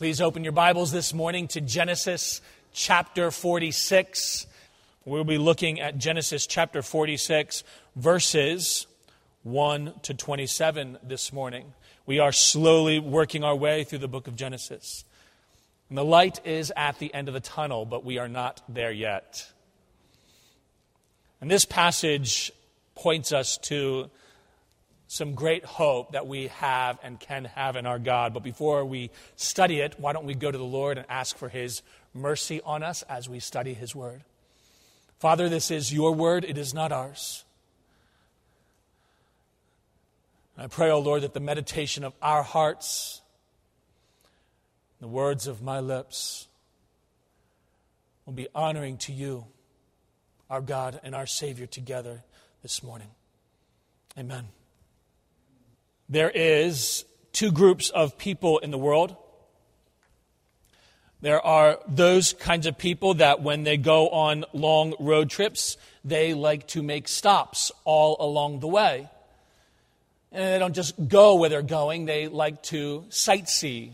Please open your Bibles this morning to Genesis chapter 46. We'll be looking at Genesis chapter 46, verses 1 to 27 this morning. We are slowly working our way through the book of Genesis. And the light is at the end of the tunnel, but we are not there yet. And this passage points us to some great hope that we have and can have in our God. But before we study it, why don't we go to the Lord and ask for His mercy on us as we study His Word? Father, this is your Word, it is not ours. And I pray, O oh Lord, that the meditation of our hearts, the words of my lips, will be honoring to you, our God and our Savior, together this morning. Amen. There is two groups of people in the world. There are those kinds of people that when they go on long road trips, they like to make stops all along the way. And they don't just go where they're going, they like to sightsee.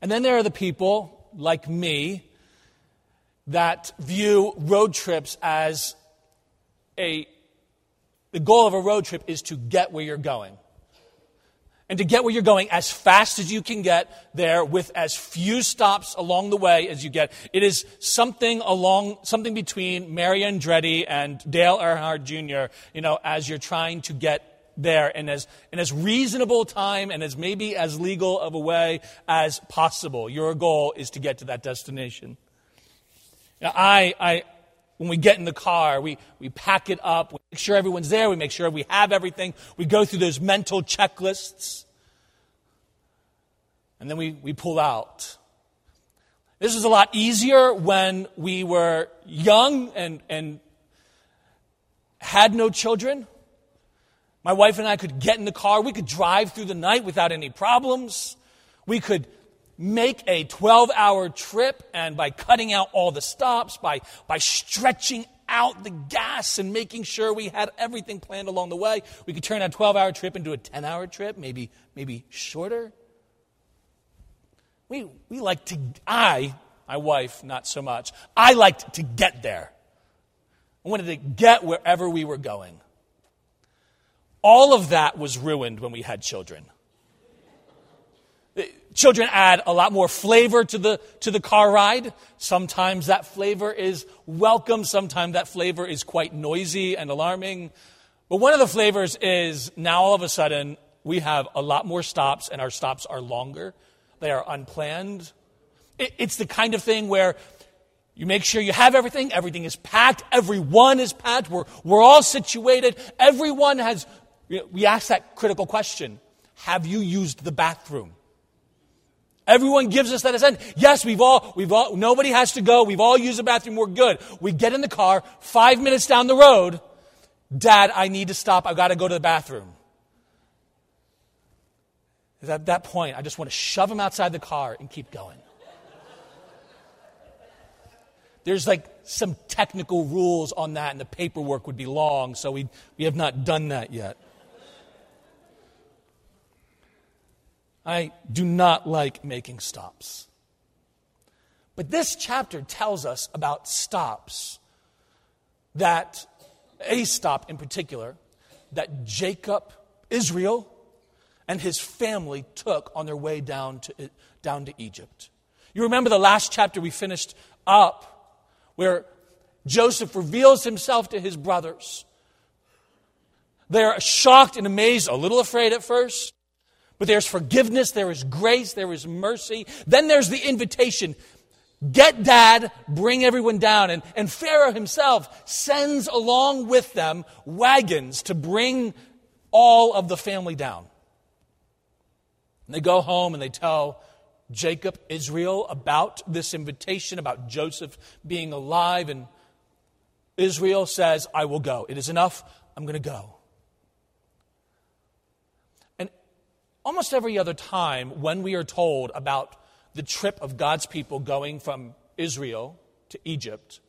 And then there are the people, like me, that view road trips as a. The goal of a road trip is to get where you're going and to get where you're going as fast as you can get there with as few stops along the way as you get. It is something along, something between Mario Andretti and Dale Earnhardt Jr., you know, as you're trying to get there in as, in as reasonable time and as maybe as legal of a way as possible. Your goal is to get to that destination. Now, I, I, when we get in the car, we, we pack it up, we make sure everyone's there, we make sure we have everything, we go through those mental checklists, and then we, we pull out. This was a lot easier when we were young and, and had no children. My wife and I could get in the car, we could drive through the night without any problems. We could make a 12 hour trip and by cutting out all the stops, by, by stretching out the gas and making sure we had everything planned along the way, we could turn a 12 hour trip into a 10 hour trip, maybe, maybe shorter. We, we like to, I, my wife, not so much, I liked to get there. I wanted to get wherever we were going. All of that was ruined when we had children. Children add a lot more flavor to the, to the car ride. Sometimes that flavor is welcome. Sometimes that flavor is quite noisy and alarming. But one of the flavors is now all of a sudden we have a lot more stops and our stops are longer. They are unplanned. It, it's the kind of thing where you make sure you have everything. Everything is packed. Everyone is packed. We're, we're all situated. Everyone has, we ask that critical question. Have you used the bathroom? Everyone gives us that assent. Yes, we've all, we've all, nobody has to go. We've all used the bathroom. We're good. We get in the car, five minutes down the road. Dad, I need to stop. I've got to go to the bathroom. At that point, I just want to shove him outside the car and keep going. There's like some technical rules on that, and the paperwork would be long, so we, we have not done that yet. I do not like making stops. But this chapter tells us about stops that, a stop in particular, that Jacob, Israel, and his family took on their way down to, down to Egypt. You remember the last chapter we finished up where Joseph reveals himself to his brothers. They're shocked and amazed, a little afraid at first. But there's forgiveness, there is grace, there is mercy. Then there's the invitation get dad, bring everyone down. And, and Pharaoh himself sends along with them wagons to bring all of the family down. And they go home and they tell Jacob, Israel, about this invitation, about Joseph being alive. And Israel says, I will go. It is enough. I'm going to go. Almost every other time when we are told about the trip of God's people going from Israel to Egypt,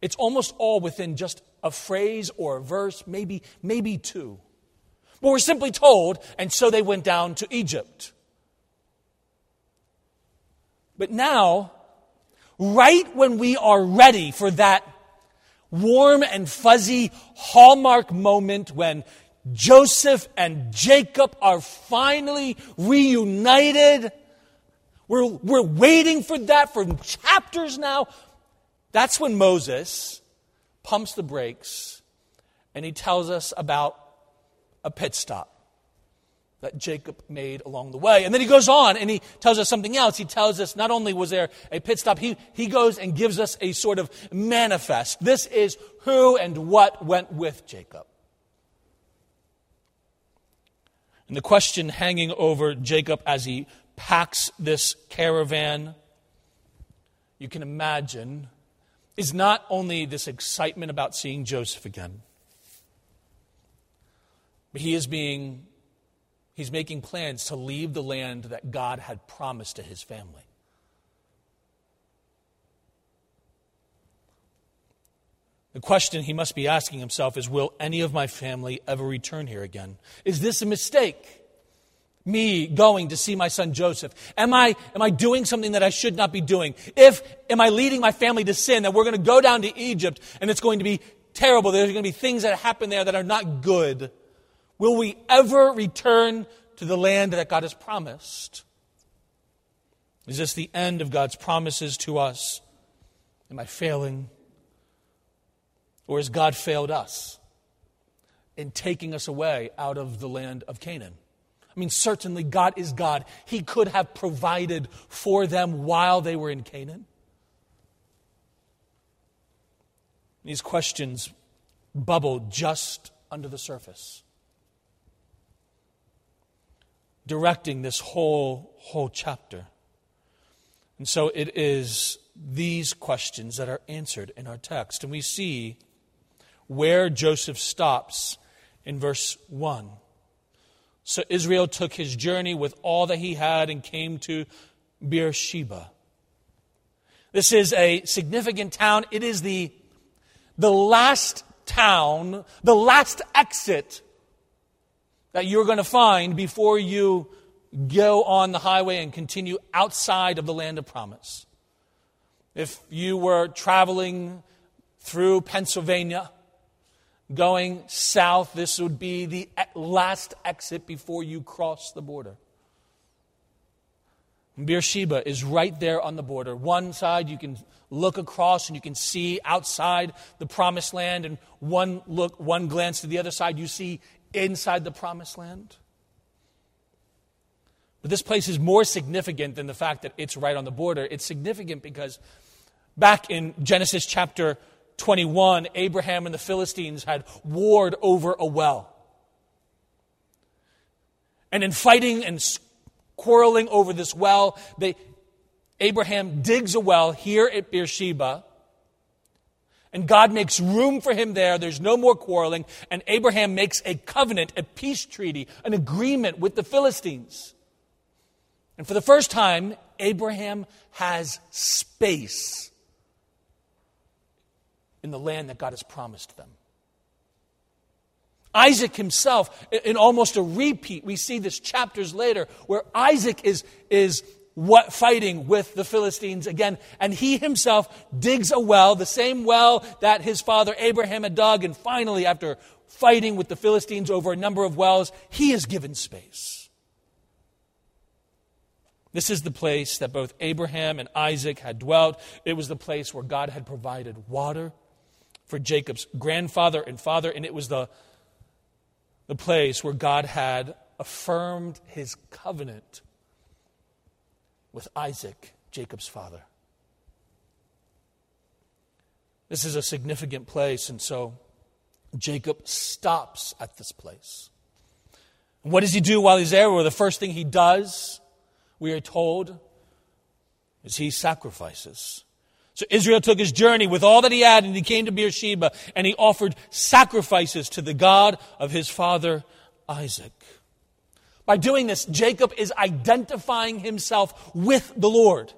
it's almost all within just a phrase or a verse, maybe, maybe two. But we're simply told, and so they went down to Egypt. But now, right when we are ready for that warm and fuzzy hallmark moment when Joseph and Jacob are finally reunited. We're, we're waiting for that for chapters now. That's when Moses pumps the brakes and he tells us about a pit stop that Jacob made along the way. And then he goes on and he tells us something else. He tells us not only was there a pit stop, he, he goes and gives us a sort of manifest. This is who and what went with Jacob. And the question hanging over Jacob as he packs this caravan, you can imagine, is not only this excitement about seeing Joseph again, but he is being he's making plans to leave the land that God had promised to his family. The question he must be asking himself is Will any of my family ever return here again? Is this a mistake? Me going to see my son Joseph? Am I, am I doing something that I should not be doing? If, am I leading my family to sin that we're going to go down to Egypt and it's going to be terrible? There's going to be things that happen there that are not good. Will we ever return to the land that God has promised? Is this the end of God's promises to us? Am I failing? Or has God failed us in taking us away out of the land of Canaan? I mean, certainly God is God. He could have provided for them while they were in Canaan. These questions bubble just under the surface, directing this whole, whole chapter. And so it is these questions that are answered in our text. And we see where Joseph stops in verse 1. So Israel took his journey with all that he had and came to Beersheba. This is a significant town. It is the, the last town, the last exit that you're going to find before you go on the highway and continue outside of the land of promise. If you were traveling through Pennsylvania, going south, this would be the last exit before you cross the border. Beersheba is right there on the border. One side you can look across and you can see outside the promised land, and one look, one glance to the other side, you see inside the promised land. But this place is more significant than the fact that it's right on the border. It's significant because back in Genesis chapter 21, Abraham and the Philistines had warred over a well. And in fighting and quarreling over this well, they, Abraham digs a well here at Beersheba. And God makes room for him there. There's no more quarreling. And Abraham makes a covenant, a peace treaty, an agreement with the Philistines. And for the first time, Abraham has space in the land that God has promised them. Isaac himself, in almost a repeat, we see this chapters later, where Isaac is, is what, fighting with the Philistines again, and he himself digs a well, the same well that his father Abraham had dug, and finally, after fighting with the Philistines over a number of wells, he is given space. This is the place that both Abraham and Isaac had dwelt. It was the place where God had provided water for Jacob's grandfather and father, and it was the, the place where God had affirmed his covenant with Isaac, Jacob's father. This is a significant place, and so Jacob stops at this place. And what does he do while he's there? Well, the first thing he does, we are told, is he sacrifices. So Israel took his journey with all that he had, and he came to Beersheba, and he offered sacrifices to the God of his father Isaac. By doing this, Jacob is identifying himself with the Lord.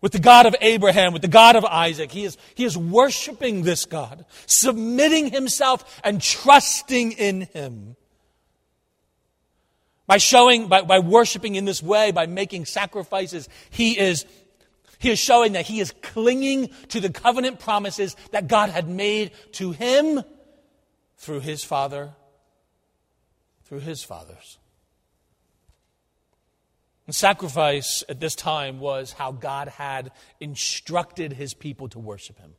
With the God of Abraham, with the God of Isaac. He is, he is worshiping this God, submitting himself and trusting in him. By showing, by, by worshiping in this way, by making sacrifices, he is, he is showing that he is clinging to the covenant promises that God had made to him through his father, through his fathers. And sacrifice at this time was how God had instructed his people to worship him.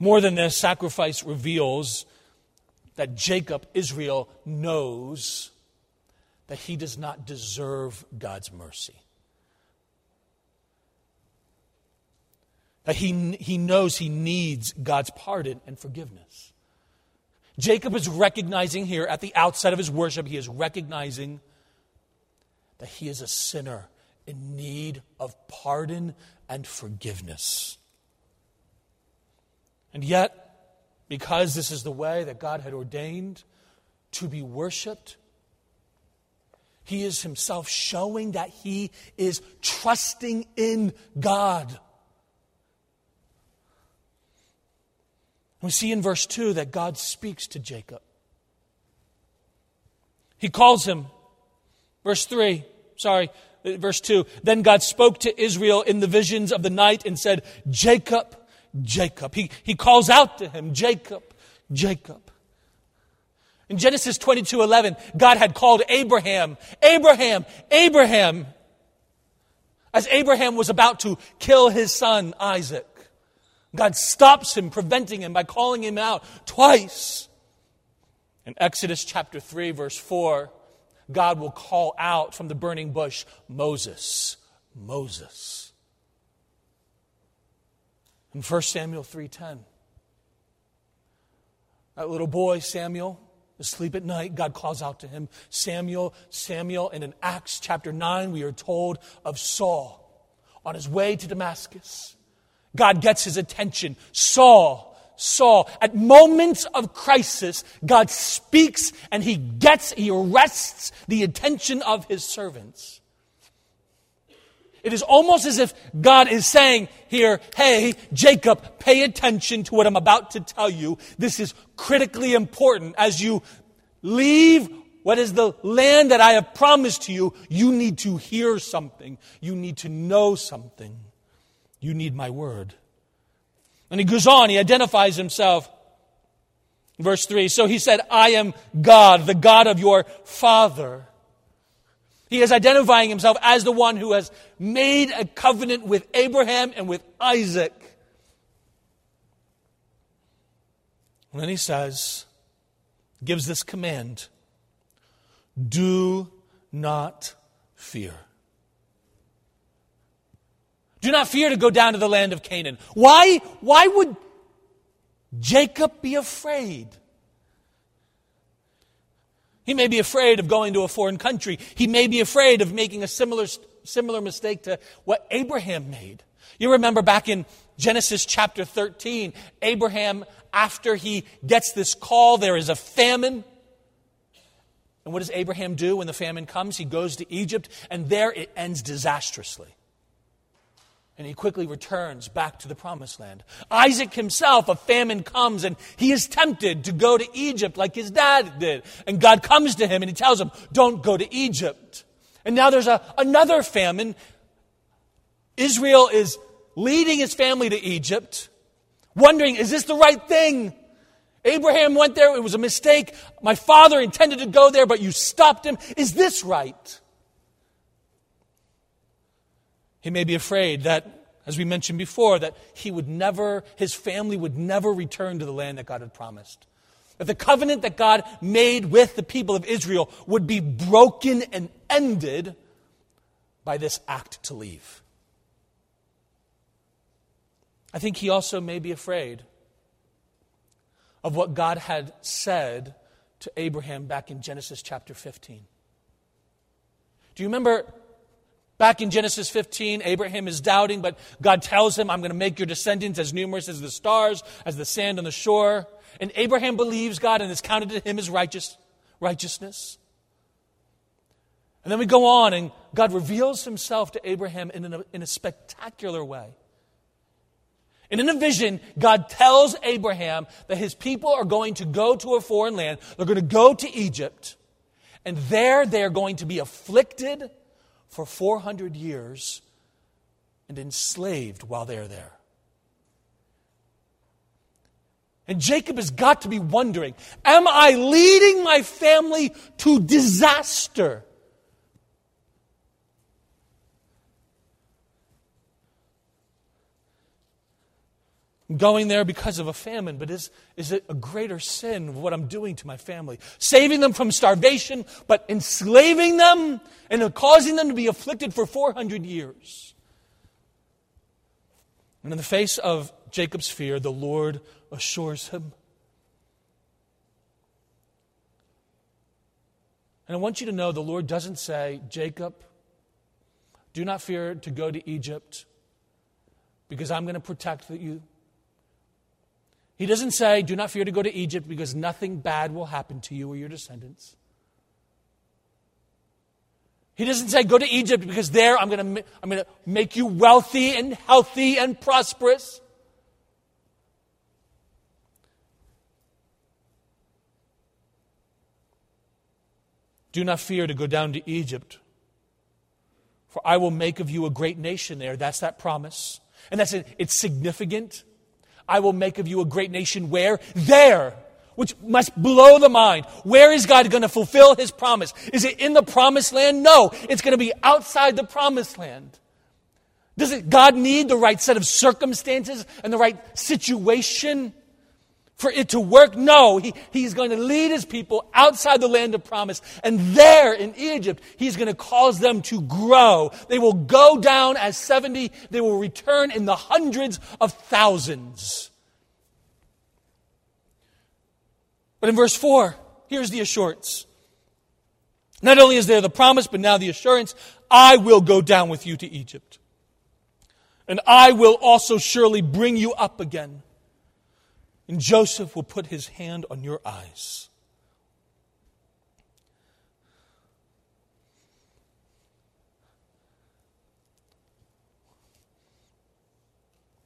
More than this, sacrifice reveals that Jacob, Israel, knows that he does not deserve God's mercy. He, he knows he needs God's pardon and forgiveness. Jacob is recognizing here at the outset of his worship, he is recognizing that he is a sinner in need of pardon and forgiveness. And yet, because this is the way that God had ordained to be worshiped. He is himself showing that he is trusting in God. We see in verse 2 that God speaks to Jacob. He calls him, verse 3, sorry, verse 2. Then God spoke to Israel in the visions of the night and said, Jacob, Jacob. He, he calls out to him, Jacob, Jacob. In Genesis 22 11, God had called Abraham, Abraham, Abraham, as Abraham was about to kill his son Isaac. God stops him, preventing him by calling him out twice. In Exodus chapter 3, verse 4, God will call out from the burning bush Moses, Moses in 1 Samuel 3:10. That little boy Samuel asleep at night, God calls out to him, Samuel, Samuel. And in Acts chapter 9, we are told of Saul on his way to Damascus. God gets his attention. Saul, Saul, at moments of crisis, God speaks and he gets, he arrests the attention of his servants. It is almost as if God is saying here, hey, Jacob, pay attention to what I'm about to tell you. This is critically important. As you leave what is the land that I have promised to you, you need to hear something. You need to know something. You need my word. And he goes on, he identifies himself. Verse 3 So he said, I am God, the God of your father. He is identifying himself as the one who has made a covenant with Abraham and with Isaac. And then he says, gives this command do not fear. Do not fear to go down to the land of Canaan. Why, why would Jacob be afraid? He may be afraid of going to a foreign country. He may be afraid of making a similar, similar mistake to what Abraham made. You remember back in Genesis chapter 13, Abraham, after he gets this call, there is a famine. And what does Abraham do when the famine comes? He goes to Egypt, and there it ends disastrously and he quickly returns back to the promised land. Isaac himself, a famine comes and he is tempted to go to Egypt like his dad did. And God comes to him and he tells him, Don't go to Egypt. And now there's a, another famine. Israel is leading his family to Egypt, wondering, Is this the right thing? Abraham went there, it was a mistake. My father intended to go there, but you stopped him. Is this right? He may be afraid that, as we mentioned before, that he would never, his family would never return to the land that God had promised. That the covenant that God made with the people of Israel would be broken and ended by this act to leave. I think he also may be afraid of what God had said to Abraham back in Genesis chapter 15. Do you remember Back in Genesis 15, Abraham is doubting, but God tells him, I'm going to make your descendants as numerous as the stars, as the sand on the shore. And Abraham believes God and is counted to him as righteous, righteousness. And then we go on, and God reveals himself to Abraham in in a spectacular way. And in a vision, God tells Abraham that his people are going to go to a foreign land. They're going to go to Egypt. And there they are going to be afflicted for 400 years and enslaved while they are there. And Jacob has got to be wondering Am I leading my family to disaster? Going there because of a famine, but is, is it a greater sin of what I'm doing to my family? Saving them from starvation, but enslaving them and causing them to be afflicted for 400 years. And in the face of Jacob's fear, the Lord assures him. And I want you to know the Lord doesn't say, Jacob, do not fear to go to Egypt because I'm going to protect you. He doesn't say, do not fear to go to Egypt because nothing bad will happen to you or your descendants. He doesn't say, go to Egypt because there I'm going to, I'm going to make you wealthy and healthy and prosperous. Do not fear to go down to Egypt, for I will make of you a great nation there. That's that promise. And that's it. It's significant. I will make of you a great nation where? There. Which must blow the mind. Where is God going to fulfill his promise? Is it in the promised land? No. It's going to be outside the promised land. Does it, God need the right set of circumstances and the right situation? For it to work? No, he, he's going to lead his people outside the land of promise. And there in Egypt, he's going to cause them to grow. They will go down as 70, they will return in the hundreds of thousands. But in verse 4, here's the assurance. Not only is there the promise, but now the assurance I will go down with you to Egypt. And I will also surely bring you up again and Joseph will put his hand on your eyes.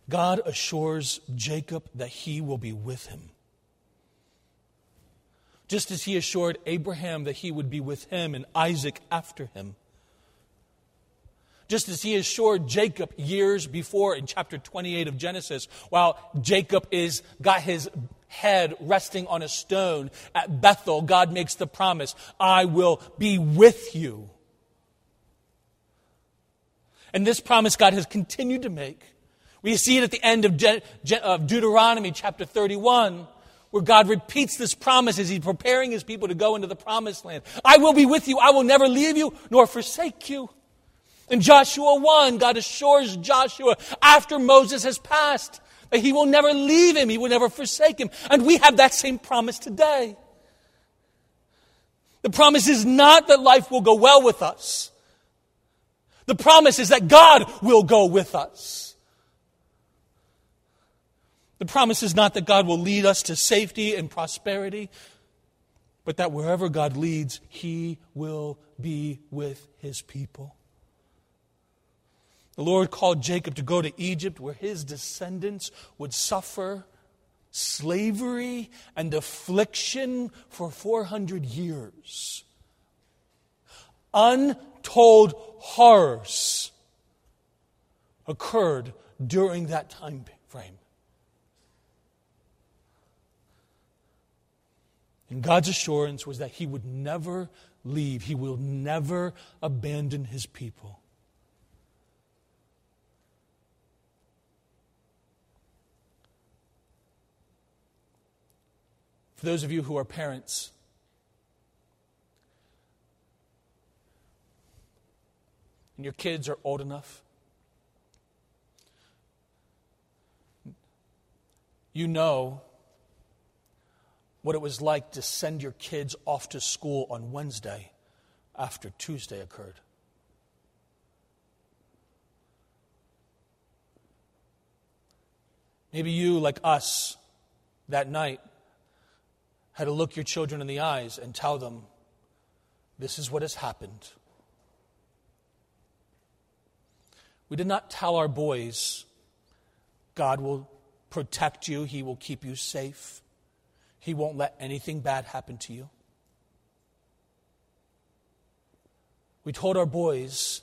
God assures Jacob that he will be with him. Just as he assured Abraham that he would be with him and Isaac after him just as he assured Jacob years before in chapter 28 of Genesis, while Jacob is got his head resting on a stone at Bethel, God makes the promise, I will be with you. And this promise God has continued to make. We see it at the end of, De- of Deuteronomy chapter 31 where God repeats this promise as He's preparing His people to go into the promised land. I will be with you. I will never leave you nor forsake you. In Joshua 1, God assures Joshua after Moses has passed that he will never leave him, he will never forsake him. And we have that same promise today. The promise is not that life will go well with us. The promise is that God will go with us. The promise is not that God will lead us to safety and prosperity, but that wherever God leads, He will be with His people. The Lord called Jacob to go to Egypt where his descendants would suffer slavery and affliction for 400 years. Untold horrors occurred during that time frame. And God's assurance was that He would never leave, He will never abandon His people. Those of you who are parents, and your kids are old enough, you know what it was like to send your kids off to school on Wednesday after Tuesday occurred. Maybe you, like us, that night, had to look your children in the eyes and tell them, This is what has happened. We did not tell our boys, God will protect you, He will keep you safe, He won't let anything bad happen to you. we told our boys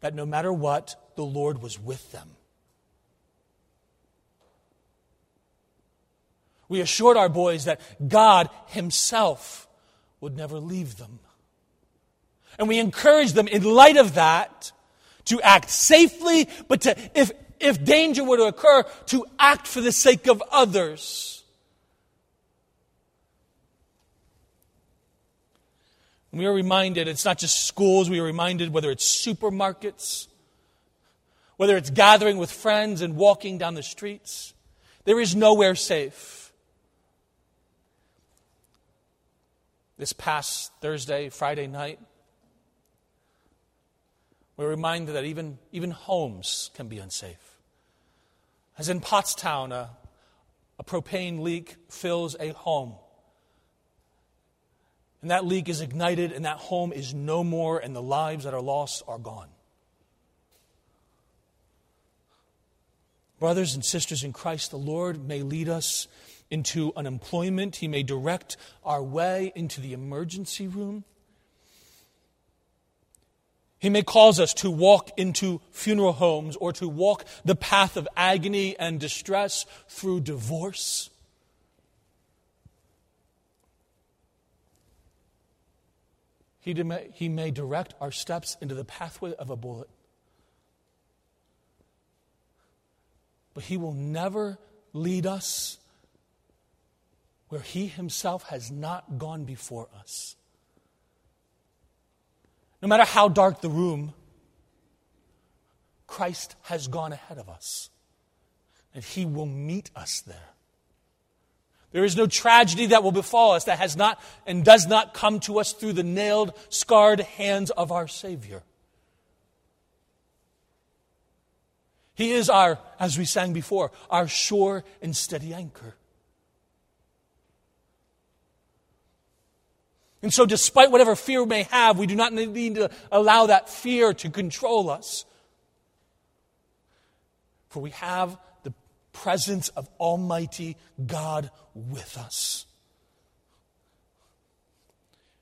that no matter what, the Lord was with them. We assured our boys that God Himself would never leave them. And we encouraged them, in light of that, to act safely, but to, if, if danger were to occur, to act for the sake of others. we are reminded it's not just schools, we are reminded whether it's supermarkets, whether it's gathering with friends and walking down the streets, there is nowhere safe. This past Thursday, Friday night, we're reminded that even, even homes can be unsafe. As in Pottstown, a, a propane leak fills a home. And that leak is ignited, and that home is no more, and the lives that are lost are gone. Brothers and sisters in Christ, the Lord may lead us into unemployment. He may direct our way into the emergency room. He may cause us to walk into funeral homes or to walk the path of agony and distress through divorce. He may, he may direct our steps into the pathway of a bullet. But He will never lead us where He Himself has not gone before us. No matter how dark the room, Christ has gone ahead of us, and He will meet us there. There is no tragedy that will befall us that has not and does not come to us through the nailed, scarred hands of our Savior. He is our, as we sang before, our sure and steady anchor. And so, despite whatever fear we may have, we do not need to allow that fear to control us. For we have the presence of Almighty God with us.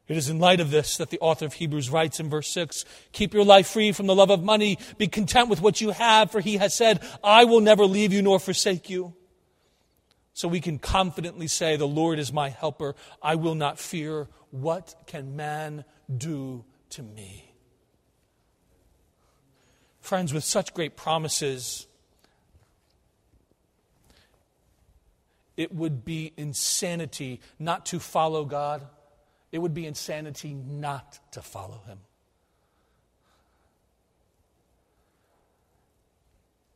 It is in light of this that the author of Hebrews writes in verse 6 Keep your life free from the love of money. Be content with what you have, for he has said, I will never leave you nor forsake you. So we can confidently say, The Lord is my helper. I will not fear. What can man do to me? Friends, with such great promises, it would be insanity not to follow God. It would be insanity not to follow Him.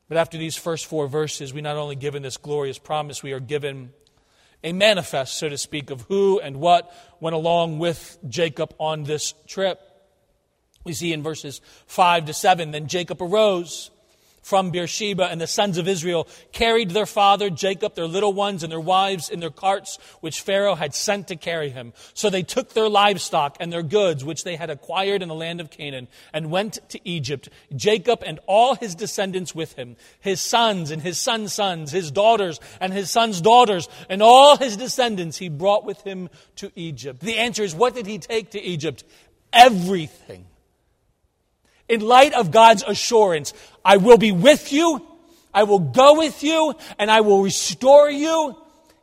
But after these first four verses, we not only given this glorious promise, we are given a manifest, so to speak, of who and what went along with Jacob on this trip. We see in verses 5 to 7 Then Jacob arose from Beersheba, and the sons of Israel carried their father Jacob, their little ones, and their wives in their carts, which Pharaoh had sent to carry him. So they took their livestock and their goods, which they had acquired in the land of Canaan, and went to Egypt. Jacob and all his descendants with him, his sons and his sons' sons, his daughters and his sons' daughters, and all his descendants he brought with him to Egypt. The answer is, what did he take to Egypt? Everything in light of God's assurance, I will be with you, I will go with you, and I will restore you.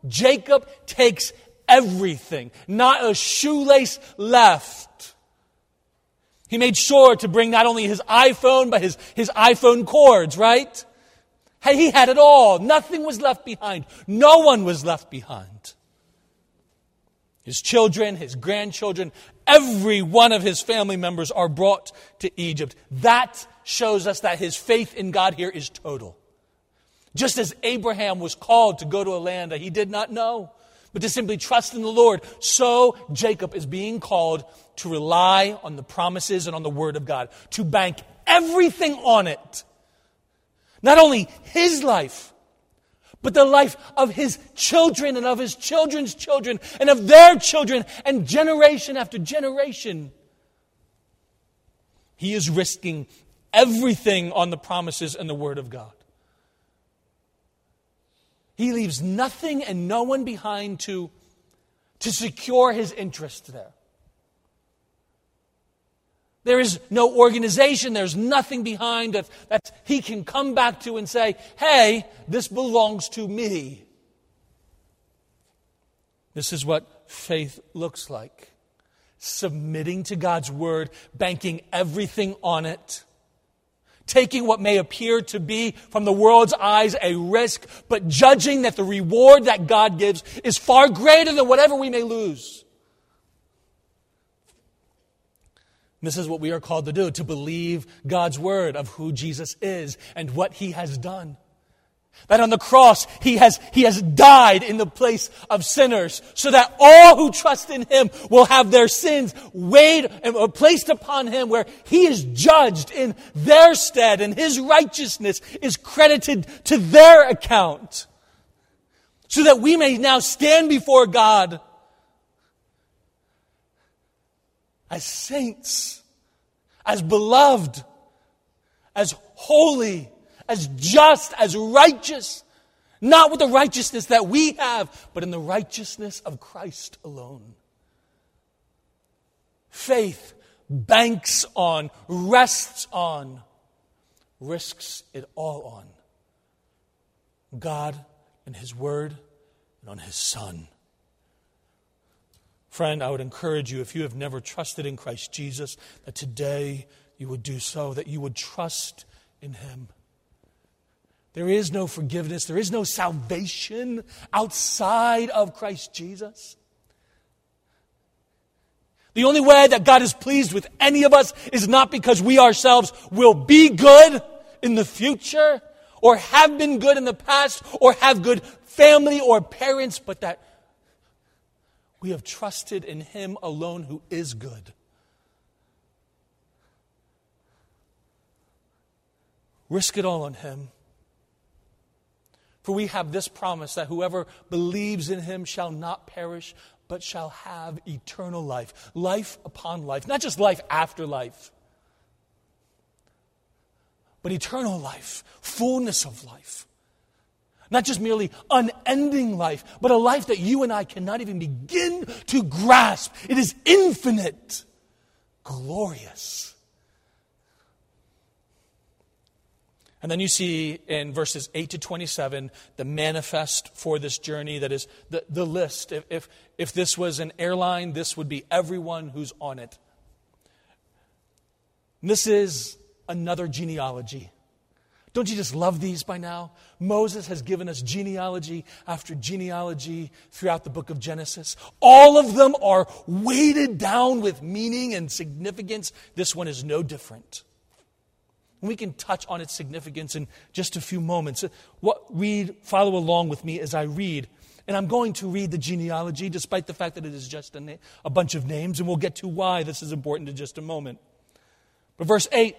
Jacob takes everything, not a shoelace left. He made sure to bring not only his iPhone, but his, his iPhone cords, right? He had it all. Nothing was left behind. No one was left behind. His children, his grandchildren, every one of his family members are brought to Egypt. That shows us that his faith in God here is total. Just as Abraham was called to go to a land that he did not know, but to simply trust in the Lord, so Jacob is being called to rely on the promises and on the word of God, to bank everything on it. Not only his life, but the life of his children and of his children's children and of their children and generation after generation. He is risking everything on the promises and the Word of God. He leaves nothing and no one behind to, to secure his interest there. There is no organization, there's nothing behind that, that he can come back to and say, hey, this belongs to me. This is what faith looks like submitting to God's word, banking everything on it, taking what may appear to be from the world's eyes a risk, but judging that the reward that God gives is far greater than whatever we may lose. This is what we are called to do to believe God's word of who Jesus is and what he has done. That on the cross, he has, he has died in the place of sinners so that all who trust in him will have their sins weighed and uh, placed upon him where he is judged in their stead and his righteousness is credited to their account. So that we may now stand before God as saints, as beloved, as holy, as just, as righteous, not with the righteousness that we have, but in the righteousness of Christ alone. Faith banks on, rests on, risks it all on God and His Word and on His Son. Friend, I would encourage you, if you have never trusted in Christ Jesus, that today you would do so, that you would trust in Him. There is no forgiveness, there is no salvation outside of Christ Jesus. The only way that God is pleased with any of us is not because we ourselves will be good in the future, or have been good in the past, or have good family or parents, but that we have trusted in Him alone who is good. Risk it all on Him. For we have this promise that whoever believes in him shall not perish, but shall have eternal life. Life upon life. Not just life after life, but eternal life, fullness of life. Not just merely unending life, but a life that you and I cannot even begin to grasp. It is infinite, glorious. And then you see in verses 8 to 27 the manifest for this journey that is the, the list. If, if, if this was an airline, this would be everyone who's on it. And this is another genealogy. Don't you just love these by now? Moses has given us genealogy after genealogy throughout the book of Genesis. All of them are weighted down with meaning and significance. This one is no different. We can touch on its significance in just a few moments. What, read, follow along with me as I read. And I'm going to read the genealogy, despite the fact that it is just a, na- a bunch of names, and we'll get to why this is important in just a moment. But verse 8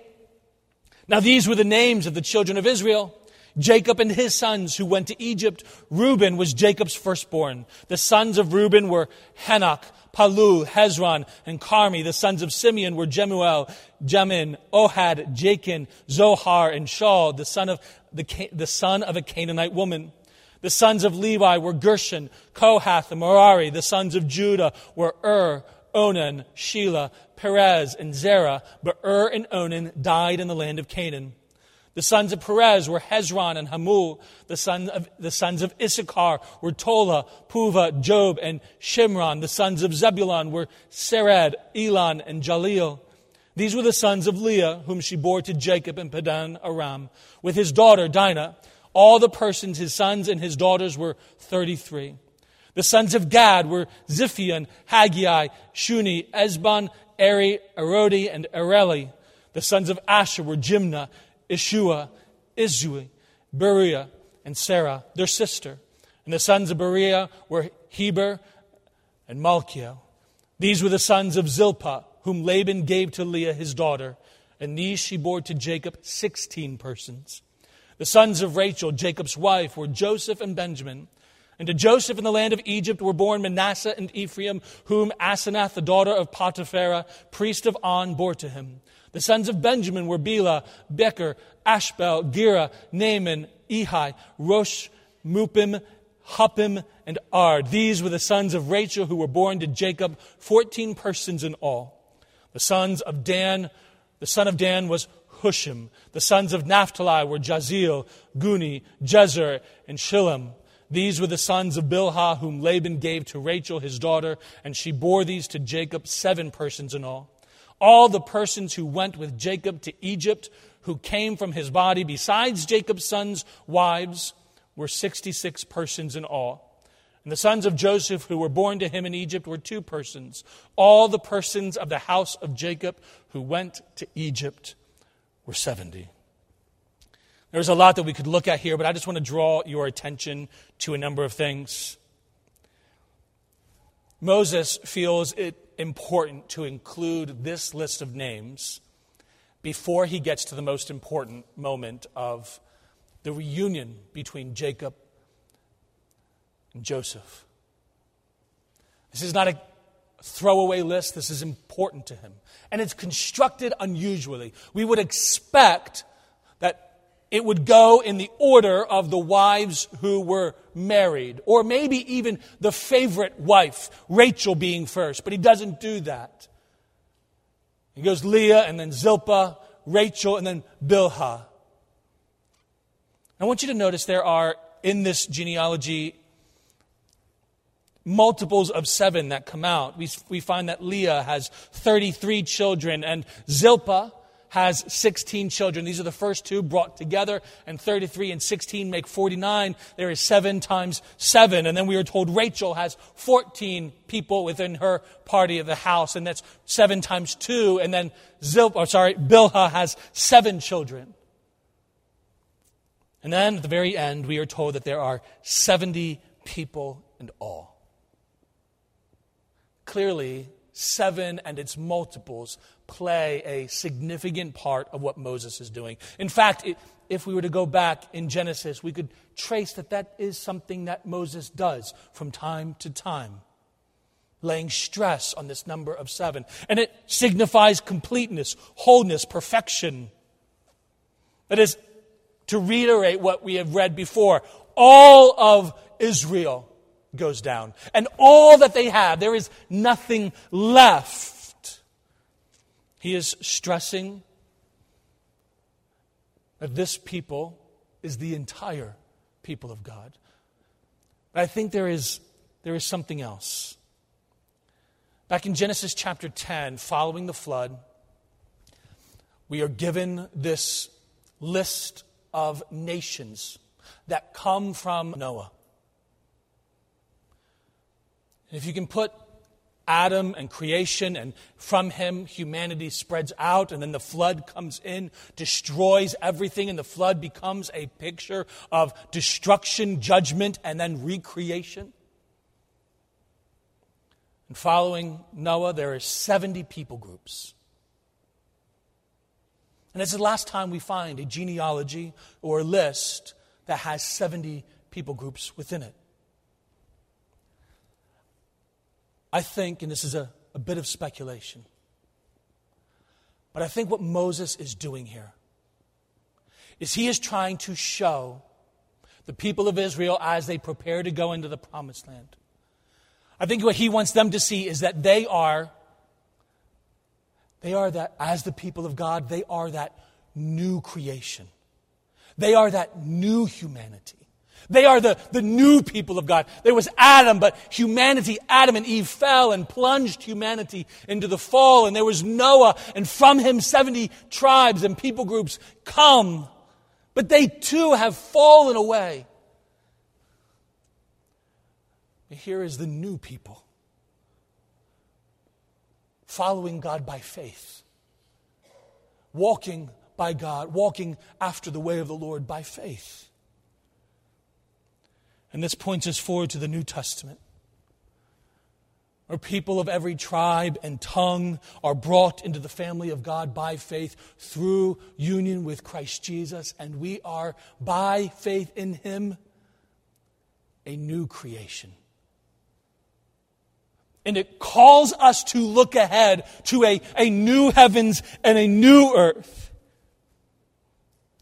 Now these were the names of the children of Israel. Jacob and his sons who went to Egypt. Reuben was Jacob's firstborn. The sons of Reuben were Hanoch, Pallu, Hezron, and Carmi. The sons of Simeon were Jemuel, Jamin, Ohad, Jachin, Zohar, and Shaul, the son of, the, the son of a Canaanite woman. The sons of Levi were Gershon, Kohath, and Merari. The sons of Judah were Ur, Onan, Shelah, Perez, and Zerah. But Ur and Onan died in the land of Canaan. The sons of Perez were Hezron and Hamul. The, son of, the sons of Issachar were Tola, Puvah, Job, and Shimron. The sons of Zebulun were Sered, Elon, and Jahleel. These were the sons of Leah, whom she bore to Jacob in Padan Aram, with his daughter Dinah. All the persons, his sons and his daughters, were 33. The sons of Gad were Ziphion, Haggai, Shuni, Ezbon, Eri, Arodi, and Areli. The sons of Asher were Jimnah, Ishuah, Isui, Beriah, and Sarah, their sister. And the sons of Beriah were Heber and Malchiel. These were the sons of Zilpah, whom Laban gave to Leah his daughter. And these she bore to Jacob sixteen persons. The sons of Rachel, Jacob's wife, were Joseph and Benjamin. And to Joseph in the land of Egypt were born Manasseh and Ephraim, whom Asenath, the daughter of Potiphera, priest of On, bore to him. The sons of Benjamin were Bela, Becher, Ashbel, Gera, Naaman, Ehi, Rosh, Muppim, Huppim, and Ard. These were the sons of Rachel who were born to Jacob, 14 persons in all. The sons of Dan, the son of Dan was Hushim. The sons of Naphtali were Jahzeel, Guni, Jezer, and Shillem. These were the sons of Bilhah, whom Laban gave to Rachel, his daughter, and she bore these to Jacob, seven persons in all. All the persons who went with Jacob to Egypt, who came from his body, besides Jacob's sons' wives, were 66 persons in all. And the sons of Joseph who were born to him in Egypt were two persons. All the persons of the house of Jacob who went to Egypt were 70. There's a lot that we could look at here, but I just want to draw your attention to a number of things. Moses feels it important to include this list of names before he gets to the most important moment of the reunion between Jacob and Joseph. This is not a throwaway list, this is important to him. And it's constructed unusually. We would expect it would go in the order of the wives who were married, or maybe even the favorite wife, Rachel being first, but he doesn't do that. He goes Leah and then Zilpah, Rachel and then Bilhah. I want you to notice there are in this genealogy multiples of seven that come out. We, we find that Leah has 33 children and Zilpah has 16 children. These are the first two brought together, and 33 and 16 make 49. There is 7 times 7. And then we are told Rachel has 14 people within her party of the house, and that's 7 times 2. And then Zilp, oh, sorry, Bilhah has 7 children. And then at the very end, we are told that there are 70 people in all. Clearly, seven and its multiples play a significant part of what Moses is doing. In fact, if we were to go back in Genesis, we could trace that that is something that Moses does from time to time, laying stress on this number of seven. And it signifies completeness, wholeness, perfection. That is, to reiterate what we have read before, all of Israel goes down. And all that they have, there is nothing left. He is stressing that this people is the entire people of God. But I think there is, there is something else. Back in Genesis chapter 10, following the flood, we are given this list of nations that come from Noah. If you can put Adam and creation, and from him humanity spreads out, and then the flood comes in, destroys everything, and the flood becomes a picture of destruction, judgment, and then recreation. And following Noah, there are 70 people groups. And it's the last time we find a genealogy or a list that has 70 people groups within it. I think, and this is a, a bit of speculation, but I think what Moses is doing here is he is trying to show the people of Israel as they prepare to go into the promised land. I think what he wants them to see is that they are they are that as the people of God, they are that new creation. They are that new humanity. They are the, the new people of God. There was Adam, but humanity, Adam and Eve fell and plunged humanity into the fall. And there was Noah, and from him 70 tribes and people groups come. But they too have fallen away. Here is the new people following God by faith, walking by God, walking after the way of the Lord by faith. And this points us forward to the New Testament. Where people of every tribe and tongue are brought into the family of God by faith through union with Christ Jesus, and we are, by faith in Him, a new creation. And it calls us to look ahead to a, a new heavens and a new earth.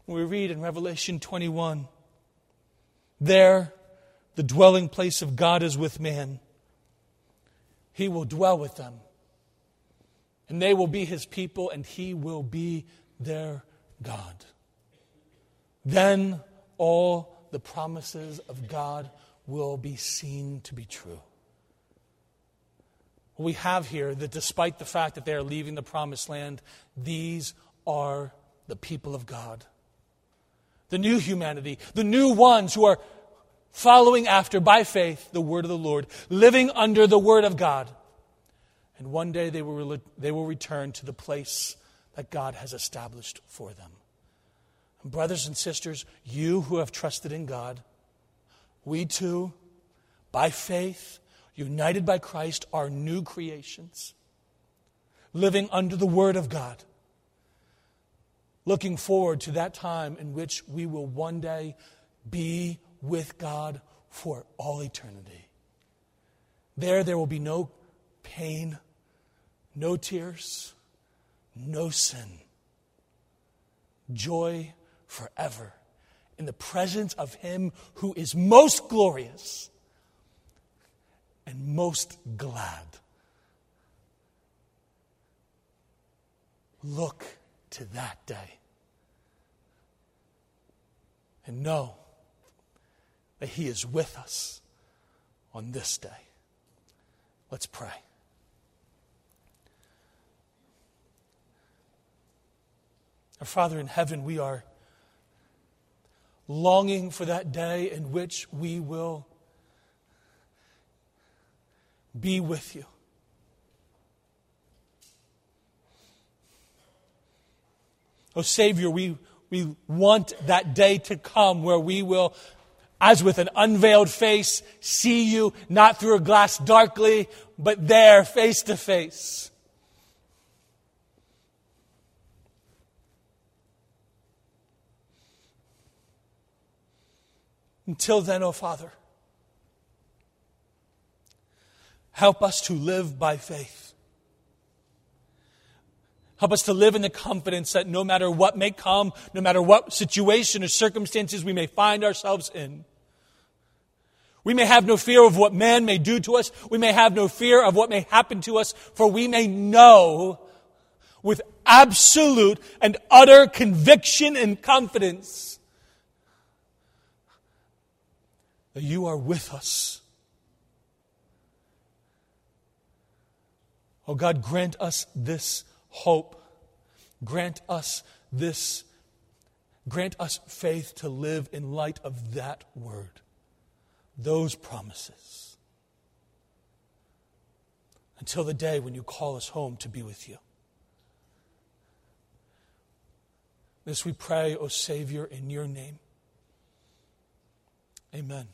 We read in Revelation 21 there the dwelling place of God is with man. He will dwell with them. And they will be his people, and he will be their God. Then all the promises of God will be seen to be true. We have here that despite the fact that they are leaving the promised land, these are the people of God. The new humanity, the new ones who are following after by faith the word of the Lord, living under the word of God. And one day they will, they will return to the place that God has established for them. And brothers and sisters, you who have trusted in God, we too, by faith, united by Christ, are new creations, living under the Word of God, looking forward to that time in which we will one day be with God for all eternity. There, there will be no pain, no tears, no sin. Joy forever in the presence of Him who is most glorious and most glad. Look to that day and know that He is with us on this day. Let's pray. Our Father in heaven, we are longing for that day in which we will be with you. Oh, Savior, we, we want that day to come where we will, as with an unveiled face, see you not through a glass darkly, but there, face to face. Until then, oh Father, help us to live by faith. Help us to live in the confidence that no matter what may come, no matter what situation or circumstances we may find ourselves in, we may have no fear of what man may do to us. We may have no fear of what may happen to us, for we may know with absolute and utter conviction and confidence that you are with us. Oh God, grant us this hope. Grant us this, grant us faith to live in light of that word, those promises. Until the day when you call us home to be with you. This we pray, O Savior, in your name. Amen.